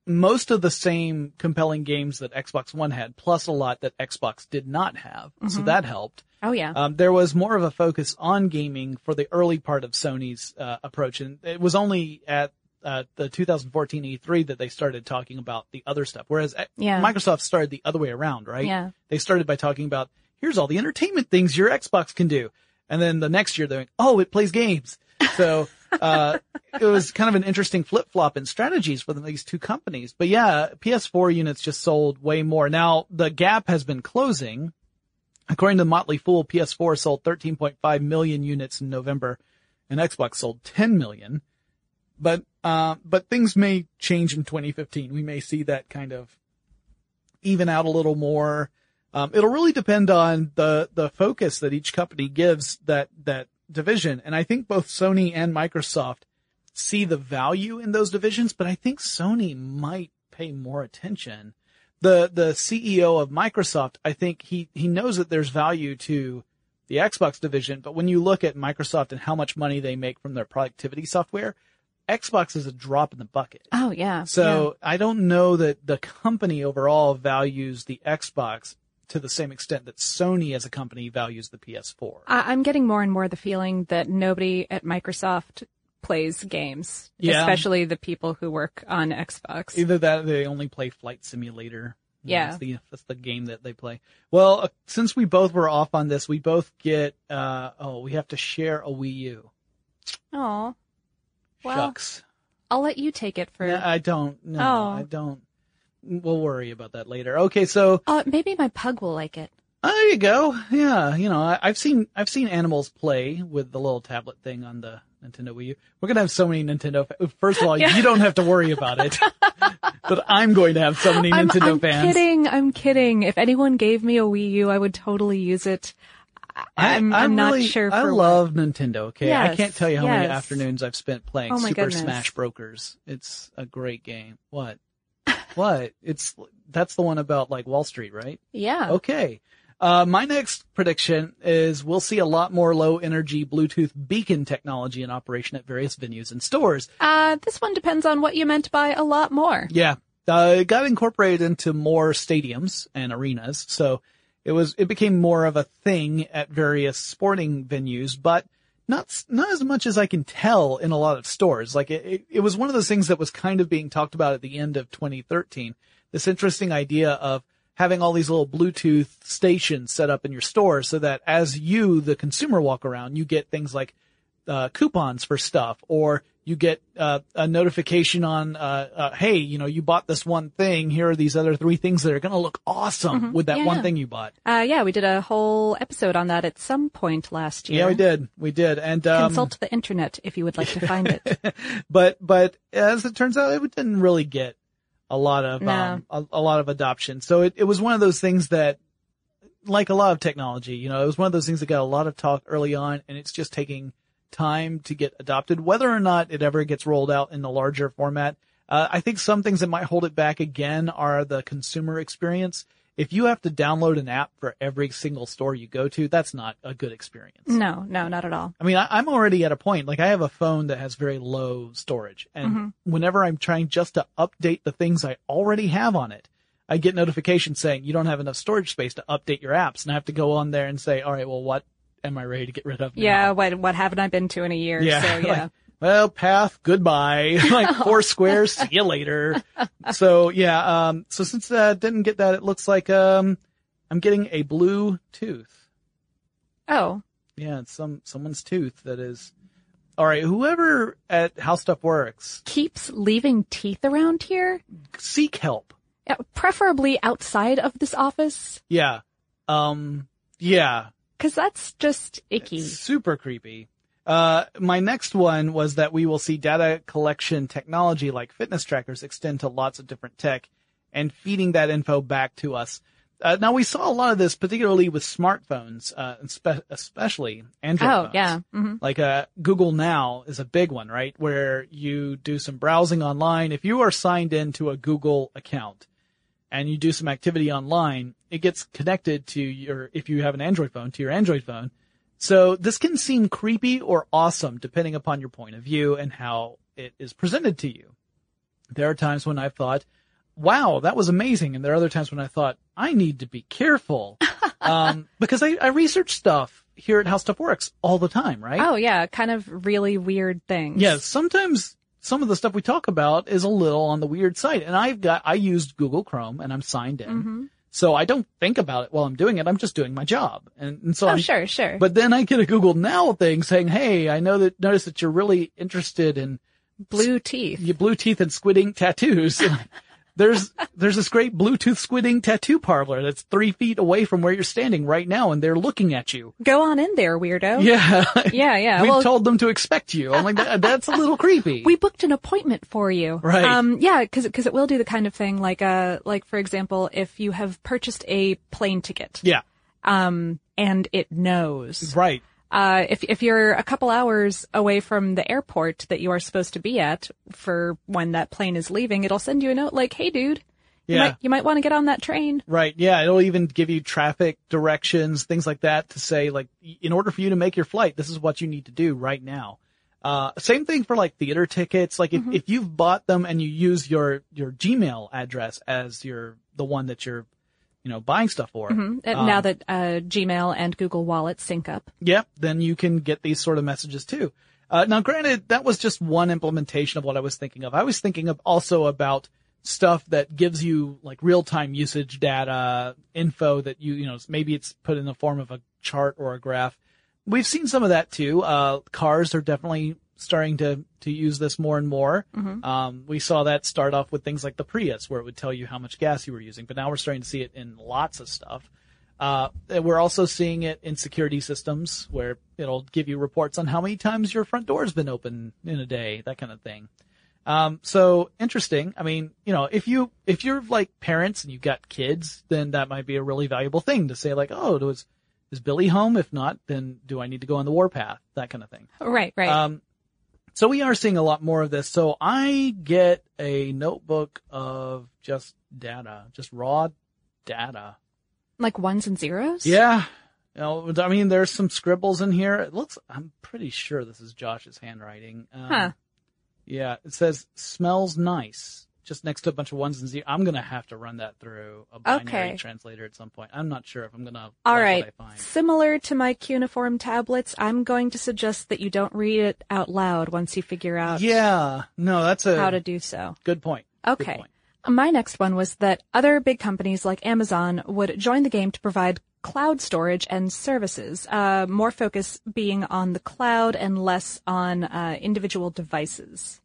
most of the same compelling games that Xbox One had, plus a lot that Xbox did not have. So that helped. Oh yeah. Um, there was more of a focus on gaming for the early part of Sony's uh, approach, and it was only at uh, the 2014 E3 that they started talking about the other stuff. Whereas uh, Yeah. Microsoft started the other way around, right? Yeah. They started by talking about here's all the entertainment things your Xbox can do, and then the next year they're like, oh, it plays games. So uh, it was kind of an interesting flip flop in strategies for these two companies. But yeah, PS4 units just sold way more. Now the gap has been closing. According to Motley Fool, PS4 sold 13.5 million units in November, and Xbox sold 10 million. But uh, but things may change in 2015. We may see that kind of even out a little more. Um, it'll really depend on the the focus that each company gives that that division, and I think both Sony and Microsoft see the value in those divisions, but I think Sony might pay more attention. The the CEO of Microsoft, I think he he knows that there's value to the Xbox division, but when you look at Microsoft and how much money they make from their productivity software, Xbox is a drop in the bucket. oh yeah. So I don't know that the company overall values the Xbox to the same extent that Sony as a company values the PS4. I, I'm getting more and more the feeling that nobody at Microsoft plays games, Yeah. especially the people who work on Xbox. Either that or they only play Flight Simulator. Yeah. That's the, that's the game that they play. Well, uh, since we both were off on this, we both get, uh, oh, we have to share a Wii U. Oh, well, Shucks. I'll let you take it for. No, I don't. No, Oh. I don't. We'll worry about that later. Okay, so Uh, maybe my pug will like it. Oh, there you go. Yeah, you know, I, I've seen I've seen animals play with the little tablet thing on the Nintendo Wii U. We're gonna have so many Nintendo. Fa- First of all, Yeah. you don't have to worry about it, but I'm going to have so many I'm, Nintendo I'm fans. kidding. I'm kidding. If anyone gave me a Wii U, I would totally use it. I- I'm, I'm, not really- sure. For I what. love Nintendo. Okay, I can't tell you how many afternoons I've spent playing Oh Super goodness. Smash Brokers. It's a great game. What? What? It's that's the one about like Wall Street, right? Yeah. Okay. Uh, my next prediction is we'll see a lot more low energy Bluetooth beacon technology in operation at various venues and stores. Uh, this one depends on what you meant by a lot more. Yeah. Uh, it got incorporated into more stadiums and arenas. So it was, it became more of a thing at various sporting venues, but not, not as much as I can tell in a lot of stores. Like it, it, it was one of those things that was kind of being talked about at the end of 2013. This interesting idea of having all these little Bluetooth stations set up in your store so that as you, the consumer, walk around, you get things like uh, coupons for stuff, or you get uh, a notification on, uh, uh, hey, you know, you bought this one thing. Here are these other three things that are going to look awesome with that Mm-hmm. Yeah, one thing you bought. Uh, yeah, we did a whole episode on that at some point last year. Yeah, we did, we did, and um, Consult the internet if you would like to find it. but but as it turns out, it didn't really get a lot of No. um, a, a lot of adoption. So it, it was one of those things that, like a lot of technology, you know, it was one of those things that got a lot of talk early on, and it's just taking time to get adopted. Whether or not it ever gets rolled out in the larger format, uh, I think some things that might hold it back again are the consumer experience. If you have to download an app for every single store you go to, that's not a good experience. no, no, not at all. I mean, I, I'm already at a point, like I have a phone that has very low storage and whenever I'm trying just to update the things I already have on it, I get notifications saying you don't have enough storage space to update your apps and I have to go on there and say, all right, well, what am I ready to get rid of now? Yeah, what what haven't I been to in a year? Yeah. So yeah. like, well, path, goodbye. like four squares, see you later. So yeah, um, so since uh, didn't get that, it looks like, um, I'm getting a blue tooth. oh, Yeah, it's some someone's tooth that is. All right, whoever at How Stuff Works, keeps leaving teeth around here, seek help. Yeah, preferably outside of this office, Yeah, um, yeah, because that's just icky. super creepy. Uh, my next one was that we will see data collection technology like fitness trackers extend to lots of different tech and feeding that info back to us. Uh, now we saw a lot of this, particularly with smartphones, uh, spe- especially Android Oh, phones. yeah. hmm Like uh, Google Now is a big one, right? Where you do some browsing online. If you are signed into a Google account and you do some activity online, it gets connected to your, if you have an Android phone, to your Android phone. So this can seem creepy or awesome depending upon your point of view and how it is presented to you. There are times when I've thought, wow, that was amazing. And there are other times when I thought, I need to be careful. um, because I, I research stuff here at How Stuff Works all the time, right? Oh yeah, kind of really weird things. Yeah, sometimes some of the stuff we talk about is a little on the weird side. And I've got, I used Google Chrome and I'm signed in. Mm-hmm. So I don't think about it while I'm doing it. I'm just doing my job. And, and so Oh I'm, sure, sure. but then I get a Google Now thing saying, Hey, I know that, notice that you're really interested in blue teeth. your blue teeth and squid ink tattoos. There's, there's this great Bluetooth squid ink tattoo parlor that's three feet away from where you're standing right now and they're looking at you. Go on in there, weirdo. Yeah. yeah, yeah. We've well, told them to expect you. I'm like, that, that's a little creepy. we booked an appointment for you. Right. Um, yeah, because because it will do the kind of thing like uh like for example, if you have purchased a plane ticket, yeah. um, and it knows, Right. Uh, if if you're a couple hours away from the airport that you are supposed to be at for when that plane is leaving, it'll send you a note like, "Hey, dude, you Yeah. might you might want to get on that train." Right. Yeah. It'll even give you traffic directions, things like that to say like, in order for you to make your flight, this is what you need to do right now. Uh, same thing for like theater tickets. Like if, Mm-hmm. if you've bought them and you use your, your Gmail address as your, the one that you're, you know, buying stuff for. Uh, now that uh, Gmail and Google Wallet sync up. Yep, then you can get these sort of messages too. Uh, now granted, that was just one implementation of what I was thinking of. I was thinking of also about stuff that gives you like real-time usage data, info that you, you know, maybe it's put in the form of a chart or a graph. We've seen some of that too. Uh, cars are definitely starting to, to use this more and more. Um, we saw that start off with things like the Prius where it would tell you how much gas you were using, but now we're starting to see it in lots of stuff. Uh, we're also seeing it in security systems where it'll give you reports on how many times your front door has been open in a day, that kind of thing. Um, so interesting. I mean, you know, if you, if you're like parents and you've got kids, then that might be a really valuable thing to say like, oh, does, is Billy home? If not, then do I need to go on the warpath? That kind of thing. Right, right. Um, so we are seeing a lot more of this. So I get a notebook of just data, just raw data. like ones and zeros. Yeah. You know, I mean, there's some scribbles in here. It looks, I'm pretty sure this is Josh's handwriting. Um, Huh. Yeah. It says smells nice just next to a bunch of ones and zeros. I'm going to have to run that through a binary Okay. translator at some point. I'm not sure if I'm going to All right. what I find. Similar to my cuneiform tablets, I'm going to suggest that you don't read it out loud once you figure out Yeah. No, that's a how to do so. good point. Good Okay. point. My next one was that other big companies like Amazon would join the game to provide cloud storage and services, uh, more focus being on the cloud and less on uh, individual devices.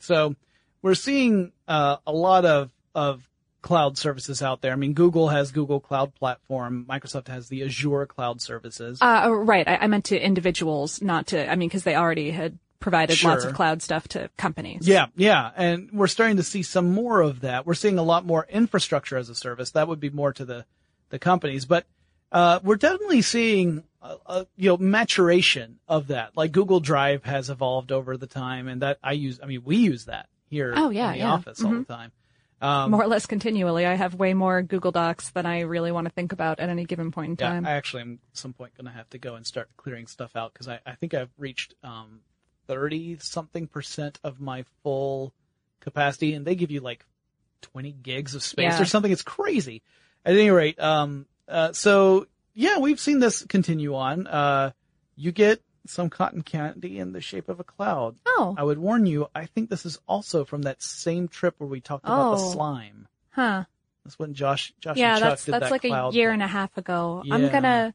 So we're seeing uh, a lot of of cloud services out there. I mean, Google has Google Cloud Platform. Microsoft has the Azure Cloud Services. Uh, oh, right. I, I meant to individuals, not to, I mean, because they already had provided lots of cloud stuff to companies. Yeah, yeah, and we're starting to see some more of that. We're seeing a lot more infrastructure as a service. That would be more to the the companies, but uh, we're definitely seeing a, a, you know maturation of that. Like Google Drive has evolved over the time, and that I use. I mean, we use that here Oh, yeah, in the yeah. office all the time. Um, More or less continually. I have way more Google Docs than I really want to think about at any given point in Yeah, time. I actually am at some point going to have to go and start clearing stuff out because I, I think I've reached um, 30 something percent of my full capacity and they give you like 20 gigs of space Yeah. or something. It's crazy. At any rate, um, uh, so yeah, we've seen this continue on. Uh, you get some cotton candy in the shape of a cloud. oh, I would warn you, I think this is also from that same trip where we talked about the Oh. slime. huh. That's when Josh, Josh Yeah, and Chuck that's that's that like a year thing. and a half ago. Yeah. I'm gonna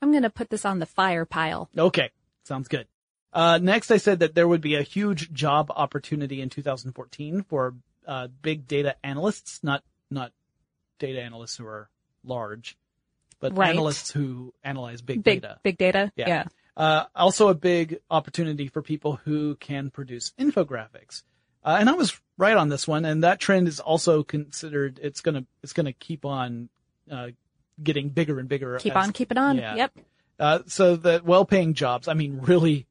I'm gonna put this on the fire pile. Okay, sounds good. Uh, next, I said that there would be a huge job opportunity in 2014 for uh, big data analysts, not not data analysts who are large, but Right. analysts who analyze big, Big data. big data. Yeah. yeah. Uh, also, a big opportunity for people who can produce infographics. Uh, and I was right on this one, and that trend is also considered. It's gonna it's gonna keep on uh, getting bigger and bigger. Keep as- on keeping on. yeah. Yep. uh, so the well-paying jobs, I mean, really,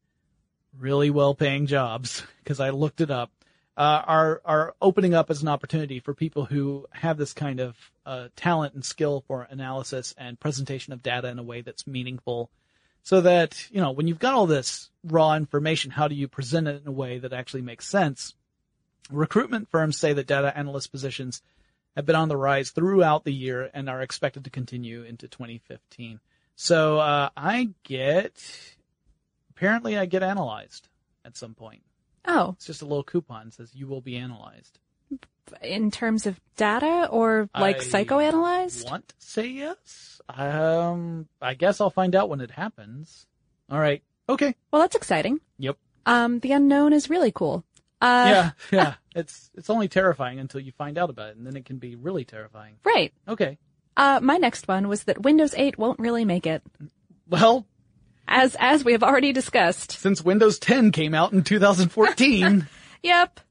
really well-paying jobs, because I looked it up, uh, are are opening up as an opportunity for people who have this kind of uh, talent and skill for analysis and presentation of data in a way that's meaningful. So that you know, when you've got all this raw information, how do you present it in a way that actually makes sense? Recruitment firms say that data analyst positions have been on the rise throughout the year and are expected to continue into 2015. So uh, I get apparently I get analyzed at some point. Oh, It's just a little coupon that says you will be analyzed. In terms of data or like I psychoanalyzed? Want to say yes? Um, I guess I'll find out when it happens. All right. Okay. Well, that's exciting. Yep. Um, the unknown is really cool. Uh, yeah. Yeah. It's it's only terrifying until you find out about it, and then it can be really terrifying. Right. Okay. Uh, my next one was that Windows 8 won't really make it. Well, As, as we have already discussed. since Windows 10 came out in 2014. Yep.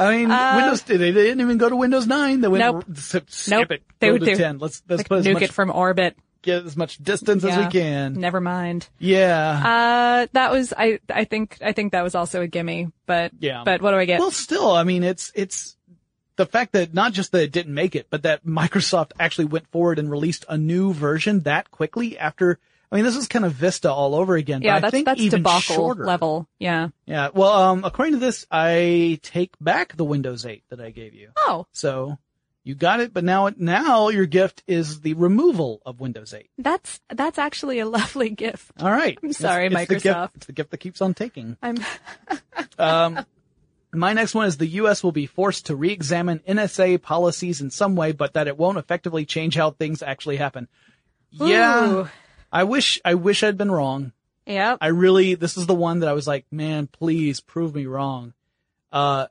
I mean, Uh, Windows they didn't even go to Windows 9. They went Nope. skip, Nope. it. They Go would to do- 10. Let's let's Like, put as nuke much it from orbit. get as much distance as we can. Never mind. Yeah. Uh, that was, I, I think, I think that was also a gimme, but, Yeah. but what do I get? well, still, I mean, it's it's the fact that not just that it didn't make it, but that Microsoft actually went forward and released a new version that quickly after. I mean, this is kind of Vista all over again. yeah, but I that's, think that's even debacle shorter. level. Yeah. Yeah. Well, um, according to this, I take back the Windows 8 that I gave you. Oh, So you got it, but now now your gift is the removal of Windows 8. that's, that's actually a lovely gift. All right. I'm sorry, It's the gift- Microsoft. it's the gift that keeps on taking. I'm, Um, my next one is the U.S. will be forced to re-examine NSA policies in some way, but that it won't effectively change how things actually happen. Yeah, Ooh. I wish I wish I'd been wrong. Yep. I really this is the one that I was like, man, please prove me wrong. Uh,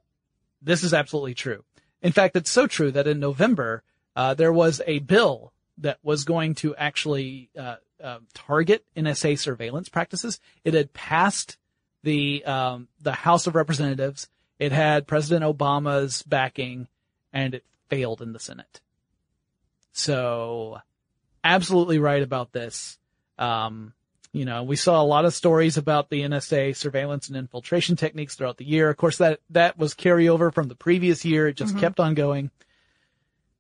this is absolutely true. In fact, it's so true that in November uh, there was a bill that was going to actually uh, uh, target NSA surveillance practices. It had passed the um, the House of Representatives. It had President Obama's backing, and it failed in the Senate. So, absolutely right about this. Um, you know, we saw a lot of stories about the NSA surveillance and infiltration techniques throughout the year. Of course, that, that was carryover from the previous year. It just kept on going.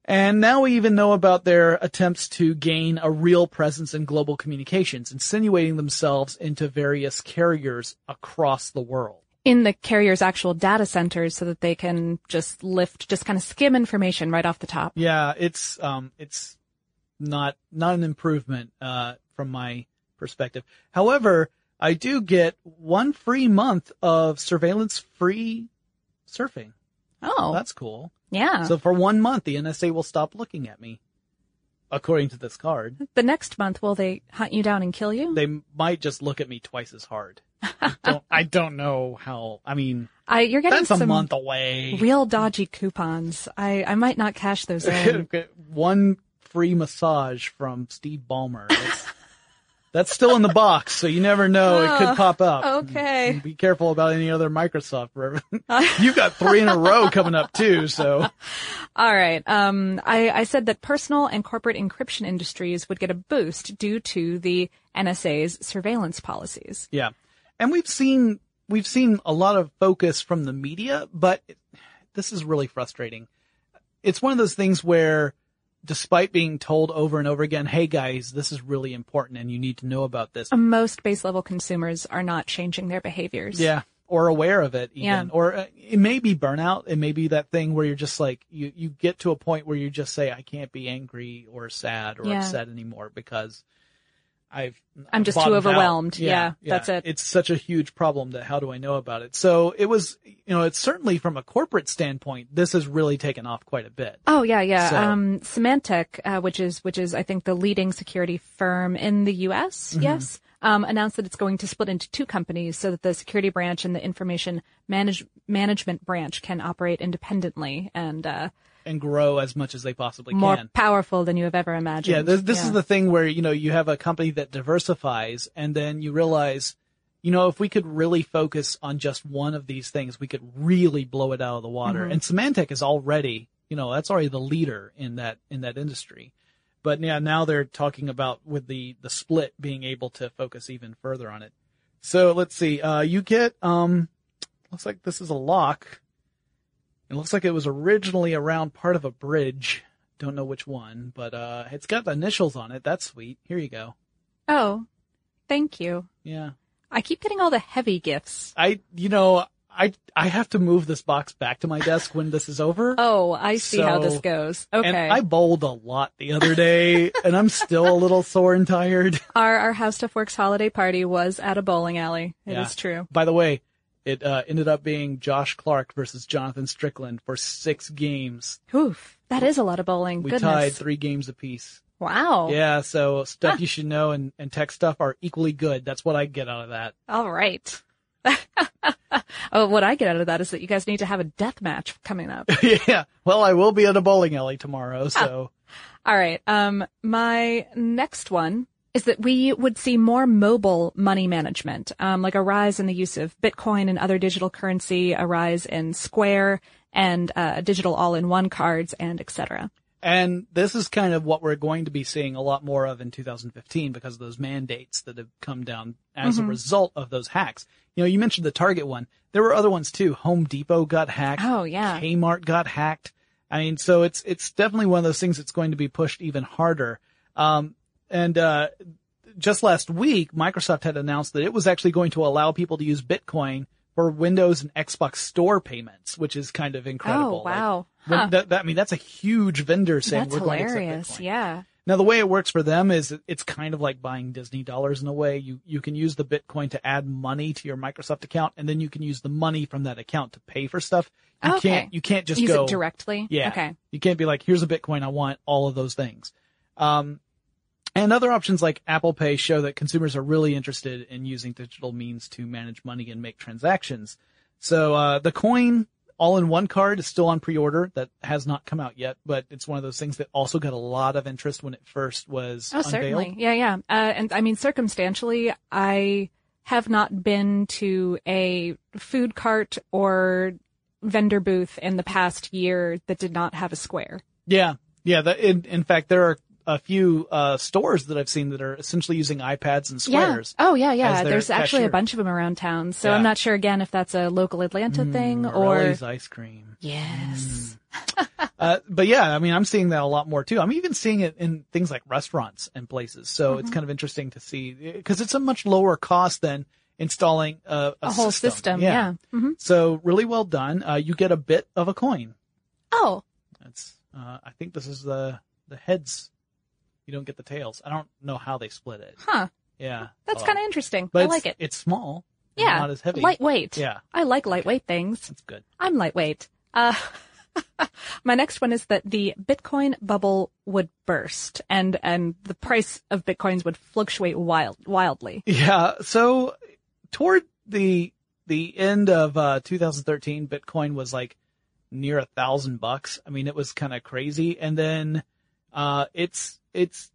And now we even know about their attempts to gain a real presence in global communications, insinuating themselves into various carriers across the world. In the carrier's actual data centers so that they can just lift, just kind of skim information right off the top. Yeah, it's um, it's not not an improvement uh, from my perspective. However, I do get one free month of surveillance free surfing. Oh, That's cool. Yeah. So for one month, the NSA will stop looking at me, according to this card. the next month, will they hunt you down and kill you? They might just look at me twice as hard. I don't, I don't know how. I mean, I, you're getting that's a some month away. real dodgy coupons. I, I might not cash those in. one free massage from Steve Ballmer. That's, still in the box, so you never know. It could pop up. okay. Be careful about any other Microsoft. You've got three in a row coming up too, so. All right. Um, I, I said that personal and corporate encryption industries would get a boost due to the NSA's surveillance policies. Yeah. And we've seen, we've seen a lot of focus from the media, but this is really frustrating. It's one of those things where despite being told over and over again, hey guys, this is really important and you need to know about this. Most base level consumers are not changing their behaviors. Yeah. Or aware of it even. Yeah. Or uh, it may be burnout. It may be that thing where you're just like, you, you get to a point where you just say, I can't be angry or sad or Yeah. upset anymore because I've, I'm just too bottomed out. overwhelmed. Yeah, that's it. It's such a huge problem that how do I know about it? So it was, you know, it's certainly from a corporate standpoint, this has really taken off quite a bit. Oh yeah, yeah. So- Um, Symantec, uh, which is which is I think the leading security firm in the U.S. Mm-hmm. Yes, um, announced that it's going to split into two companies so that the security branch and the information manage- management branch can operate independently and uh, And grow as much as they possibly more can. powerful than you have ever imagined. Yeah, this, this Yeah. is the thing where, you know, you have a company that diversifies and then you realize, you know, if we could really focus on just one of these things, we could really blow it out of the water. Mm-hmm. And Symantec is already, you know, that's already the leader in that, in that industry. But yeah, now they're talking about with the, the split being able to focus even further on it. So let's see, uh, you get, um, looks like this is a lock. It looks like it was originally around part of a bridge. Don't know which one, but uh it's got the initials on it. That's sweet. Here you go. Oh, thank you. Yeah. I keep getting all the heavy gifts. I you know, I I have to move this box back to my desk when this is over. Oh, I see how this goes. Okay. And I bowled a lot the other day and I'm still a little sore and tired. our our How Stuff Works holiday party was at a bowling alley. It is Yeah. true. By the way, it uh, ended up being Josh Clark versus Jonathan Strickland for six games. Oof, that is a lot of bowling. We Goodness. tied three games apiece. Wow. Yeah, so stuff you should know and, and tech stuff are equally good. That's what I get out of that. All right. oh, what I get out of that is that you guys need to have a death match coming up. yeah. Well, I will be at a bowling alley tomorrow, so All right. Um, my next one is that we would see more mobile money management, um, like a rise in the use of Bitcoin and other digital currency, a rise in Square and uh, digital all-in-one cards, and etc. and this is kind of what we're going to be seeing a lot more of in 2015 because of those mandates that have come down as a result of those hacks. You know, you mentioned the Target one. There were other ones too. Home Depot got hacked. Oh, yeah. Kmart got hacked. I mean, so it's it's definitely one of those things that's going to be pushed even harder. Um, and uh, just last week, Microsoft had announced that it was actually going to allow people to use Bitcoin for Windows and Xbox Store payments, which is kind of incredible. Oh, wow. Like, Huh. that, that, I mean, that's a huge vendor saying That's we're going to hilarious. accept Bitcoin. Yeah. Now, the way it works for them is it's kind of like buying Disney dollars in a way. You you can use the Bitcoin to add money to your Microsoft account, and then you can use the money from that account to pay for stuff. You Okay. can't you can't just Use go it directly. yeah. Okay. You can't be like, here's a Bitcoin, I want all of those things. Um, and other options like Apple Pay show that consumers are really interested in using digital means to manage money and make transactions. So, uh, the coin all-in-one card is still on pre-order. That has not come out yet, but it's one of those things that also got a lot of interest when it first was Oh, unveiled. certainly. Yeah, yeah. Uh, and I mean, circumstantially, I have not been to a food cart or vendor booth in the past year that did not have a square. Yeah, yeah. The, in, in fact, there are a few uh, stores that I've seen that are essentially using iPads and squares. Yeah. Oh, yeah, yeah. There's actually a bunch of them around town. So Yeah. I'm not sure again if that's a local Atlanta thing or. Ice cream. Yes. Uh, but yeah, I mean, I'm seeing that a lot more too. I'm even seeing it in things like restaurants and places. So Mm-hmm. it's kind of interesting to see because it's a much lower cost than installing a, a, A whole system. Yeah. hmm So really well done. Uh, you get a bit of a coin. Oh, That's, uh, I think this is the, the heads. You don't get the tails. I don't know how they split it. huh. Yeah. That's Uh, kind of interesting. but I it's- like it. It's small. and Yeah. Not as heavy. Lightweight. Yeah. I like lightweight things. That's good. I'm lightweight. Uh, My next one is that the Bitcoin bubble would burst and, and the price of Bitcoins would fluctuate wild, wildly. Yeah. So toward the, the end of, uh, 2013, Bitcoin was like near a thousand bucks. I mean, it was kind of crazy. And then, uh, it's, it's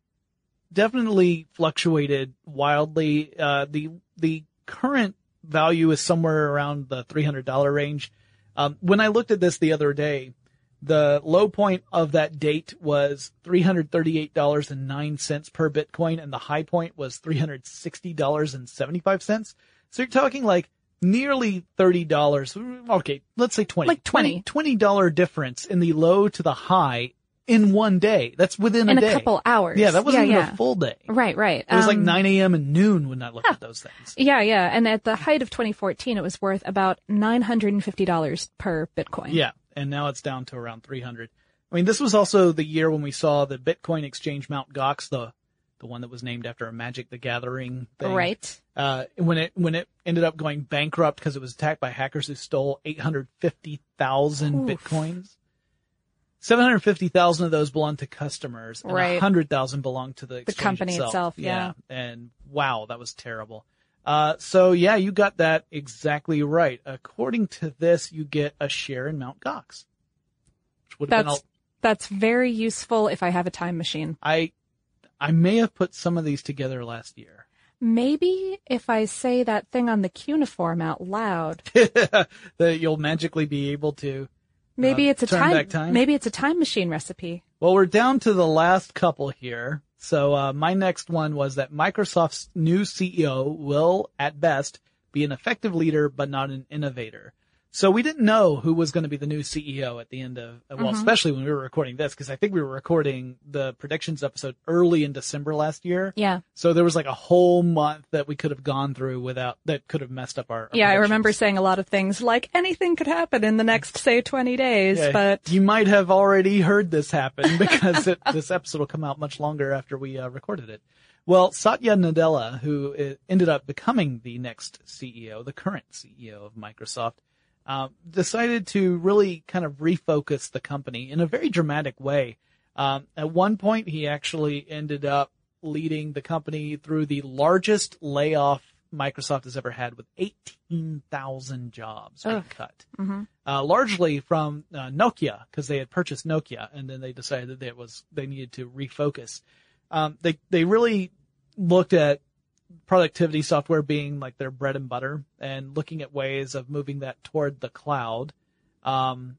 definitely fluctuated wildly. Uh, the, the current value is somewhere around the $300 range. Um, when I looked at this the other day, the low point of that date was $338.09 per Bitcoin and the high point was $360.75. So you're talking like nearly $30. Okay, let's say 20. Like 20. $20 difference in the low to the high in one day. That's within In a a couple hours. Yeah, that wasn't Yeah, even yeah. a full day. Right, right. It was like Um, 9 a.m. and noon when I looked at those things. Yeah, yeah. And at the height of 2014, it was worth about $950 per Bitcoin. Yeah, and now it's down to around 300. I mean, this was also the year when we saw the Bitcoin exchange Mount Gox, the the one that was named after a Magic the Gathering thing. Right. Uh, when it when it ended up going bankrupt because it was attacked by hackers who stole 850,000 bitcoins. 750,000 of those belonged to customers and Right. 100,000 belonged to the exchange company itself, yeah. And wow, that was terrible. Uh, so yeah, you got that exactly right. According to this, you get a share in Mount Gox. Which would have been That's, a, that's very useful if I have a time machine. I, I may have put some of these together last year. Maybe if I say that thing on the cuneiform out loud, that you'll magically be able to. Maybe Uh, it's a time, time? maybe it's a time machine recipe. Well, we're down to the last couple here. So, uh, my next one was that Microsoft's new CEO will, at best, be an effective leader, but not an innovator. So we didn't know who was going to be the new CEO at the end of, well, especially when we were recording this, because I think we were recording the predictions episode early in December last year. Yeah. So there was like a whole month that we could have gone through without, that could have messed up our. our Yeah, I remember saying a lot of things like anything could happen in the next, say, 20 days, Yeah, but you might have already heard this happen because it, this episode will come out much longer after we uh, recorded it. Well, Satya Nadella, who uh, ended up becoming the next CEO, the current CEO of Microsoft, uh, decided to really kind of refocus the company in a very dramatic way. Um, at one point, he actually ended up leading the company through the largest layoff Microsoft has ever had with 18,000 jobs being Ugh. cut Mhm. uh, largely from uh, Nokia because they had purchased Nokia and then they decided that it was they needed to refocus. Um, they they really looked at productivity software being like their bread and butter and looking at ways of moving that toward the cloud, um,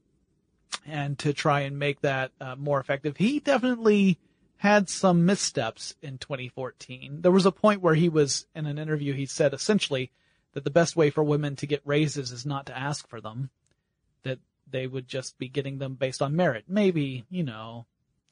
and to try and make that uh, more effective. He definitely had some missteps in 2014. There was a point where he was in an interview. He said essentially that the best way for women to get raises is not to ask for them that they would just be getting them based on merit. Maybe, you know,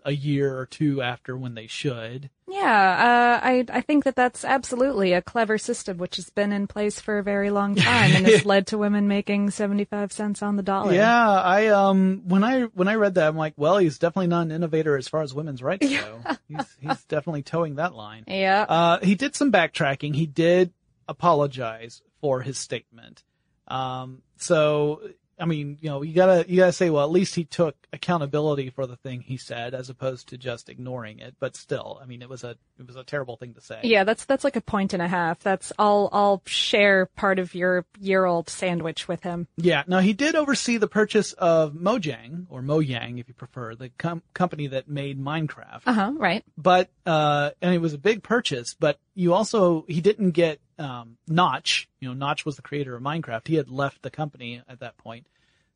a year or two after when they should. yeah, uh, I, I think that that's absolutely a clever system which has been in place for a very long time and has led to women making 75 cents on the dollar. Yeah, I um when I when I read that I'm like, well, he's definitely not an innovator as far as women's rights go. he's he's definitely toeing that line. Yeah. Uh, he did some backtracking. He did apologize for his statement. Um, so, I mean, you know, you gotta, you gotta say, well, at least he took accountability for the thing he said as opposed to just ignoring it. But still, I mean, it was a, it was a terrible thing to say. Yeah, that's that's like a point and a half. That's I'll I'll share part of your year old sandwich with him. Yeah. Now he did oversee the purchase of Mojang or Mojang, if you prefer, the com- company that made Minecraft. Uh huh. Right. but uh and it was a big purchase but you also he didn't get um notch you know notch was the creator of minecraft he had left the company at that point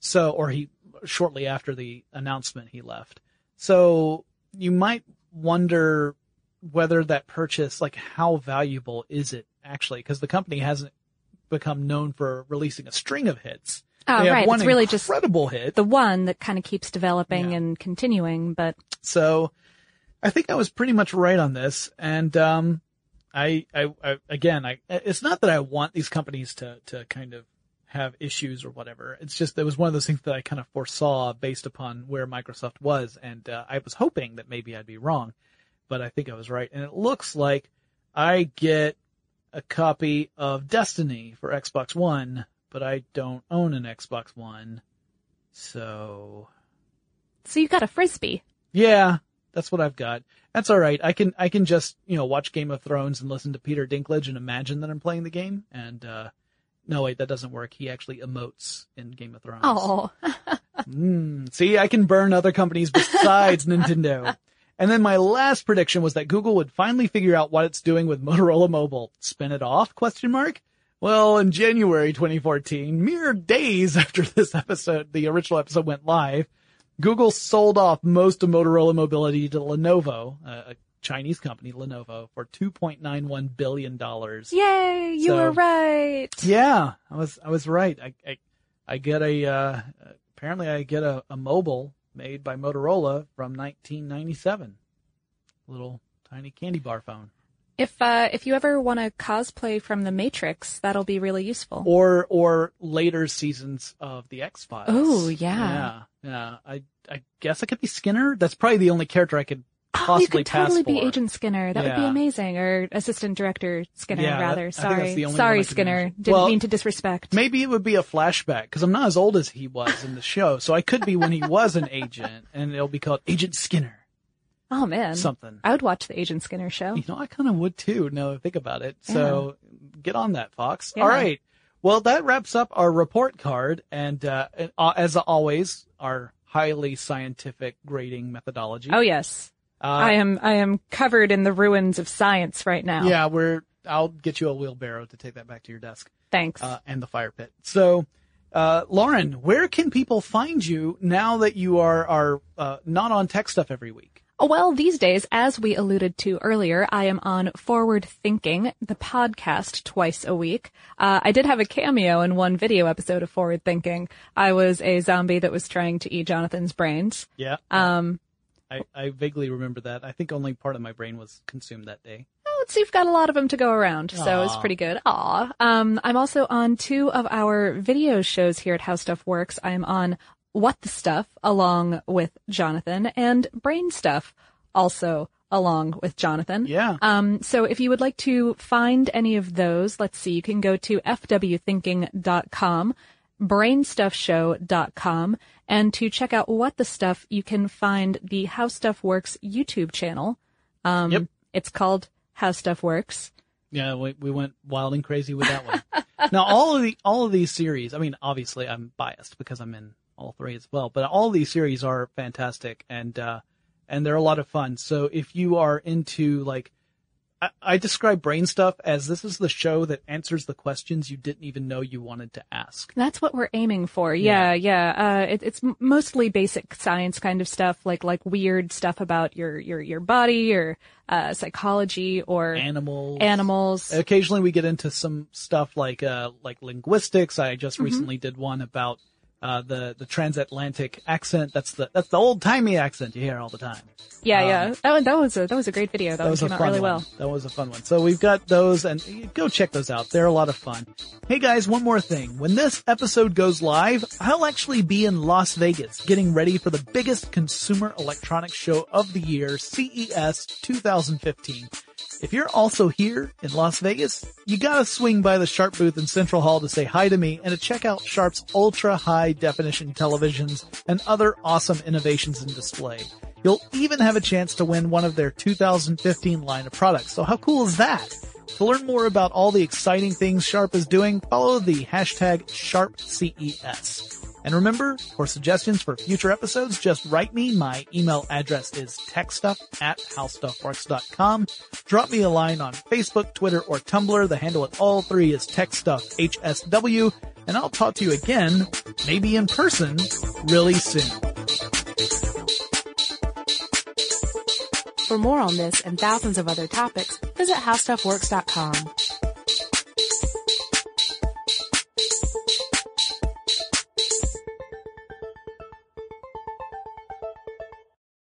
so or he shortly after the announcement he left so you might wonder whether that purchase like how valuable is it actually because the company hasn't become known for releasing a string of hits Oh, right. It's really just incredible hit the one that kind of keeps developing Yeah. and continuing. But So I think I was pretty much right on this. And, um, I, I, I, again, I, it's not that I want these companies to, to kind of have issues or whatever. It's just, it was one of those things that I kind of foresaw based upon where Microsoft was. And, uh, I was hoping that maybe I'd be wrong, but I think I was right. And it looks like I get a copy of Destiny for Xbox One, but I don't own an Xbox One. So So you got a frisbee. Yeah, that's what I've got. That's all right. I can I can just you know watch Game of Thrones and listen to Peter Dinklage and imagine that I'm playing the game. And uh no, wait, that doesn't work. He actually emotes in Game of Thrones. Oh, Mm, see, I can burn other companies besides Nintendo. And then my last prediction was that Google would finally figure out what it's doing with Motorola Mobile. Spin it off? Question mark. Well, in January 2014, mere days after this episode, the original episode went live, Google sold off most of Motorola Mobility to Lenovo, a Chinese company, Lenovo, for $2.91 billion. yay! You So- were right. Yeah, I was, I was right. I, I, I get a, uh, apparently I get a, a mobile made by Motorola from 1997. Little tiny candy bar phone. If uh, if you ever want to cosplay from the Matrix, that'll be really useful. Or, or later seasons of the X-Files. Oh yeah. Yeah, yeah. I, I guess I could be Skinner. That's probably the only character I could Oh, you possibly could totally pass be. Agent Skinner. That would be amazing. Or Assistant Director Skinner, Yeah, that- rather. That's Sorry. the only one I Sorry, Skinner. Didn't Well, mean to disrespect. Maybe it would be a flashback because I'm not as old as he was in the show, so I could be when he was an agent, and it'll be called Agent Skinner. Oh man. Something. I would watch the Agent Skinner show. You know, I kind of would too. Now that I think about it. So get on that, Fox. Yeah. All right. Well, that wraps up our report card, and uh, and, uh, as always, our highly scientific grading methodology. Oh yes. Uh, I am I am covered in the ruins of science right now. Yeah, we're. I'll get you a wheelbarrow to take that back to your desk. Thanks. uh, and the fire pit. So, uh, Lauren, where can people find you now that you are are uh, not on tech stuff every week? Well, these days, as we alluded to earlier, I am on Forward Thinking, the podcast, twice a week. Uh, I did have a cameo in one video episode of Forward Thinking. I was a zombie that was trying to eat Jonathan's brains. Yeah, Um, I, I vaguely remember that. I think only part of my brain was consumed that day. oh, so you've got a lot of them to go around, so it's Aw. pretty good. Aw. Um, I'm also on two of our video shows here at How Stuff Works. I'm on What the Stuff along with Jonathan and Brain Stuff also along with Jonathan. Yeah. Um, so if you would like to find any of those, let's see, you can go to fwthinking.com, brainstuffshow.com, and to check out what the stuff, you can find the How Stuff Works YouTube channel. Um, Yep. it's called How Stuff Works. Yeah, we, we went wild and crazy with that one. now, all of the all of these series. I mean, obviously, I'm biased because I'm in all three as well. But all these series are fantastic and uh, and they're a lot of fun. So if you are into like, I, I describe brain stuff as this is the show that answers the questions you didn't even know you wanted to ask. That's what we're aiming for. Yeah, yeah. Uh, it, it's mostly basic science kind of stuff, like like weird stuff about your your your body or uh, psychology or Animals. animals. Occasionally we get into some stuff like uh like linguistics. I just Mm-hmm. recently did one about uh the the transatlantic accent. That's the that's the old timey accent you hear all the time. Yeah, yeah. That was, that was a that was a great video. That, That was a came out really one. well. That was a fun one. So we've got those and go check those out. They're a lot of fun. Hey guys, one more thing. When this episode goes live, I'll actually be in Las Vegas getting ready for the biggest consumer electronics show of the year, CES 2015. If you're also here in Las Vegas, you gotta swing by the Sharp booth in Central Hall to say hi to me and to check out Sharp's ultra high definition televisions and other awesome innovations in display. You'll even have a chance to win one of their 2015 line of products. So how cool is that? To learn more about all the exciting things Sharp is doing, follow the hashtag SharpCES. And remember, for suggestions for future episodes, just write me. My email address is techstuff at howstuffworks.com. Drop me a line on Facebook, Twitter, or Tumblr. The handle at all three is techstuff, HSW. And I'll talk to you again, maybe in person, really soon. For more on this and thousands of other topics, visit howstuffworks.com.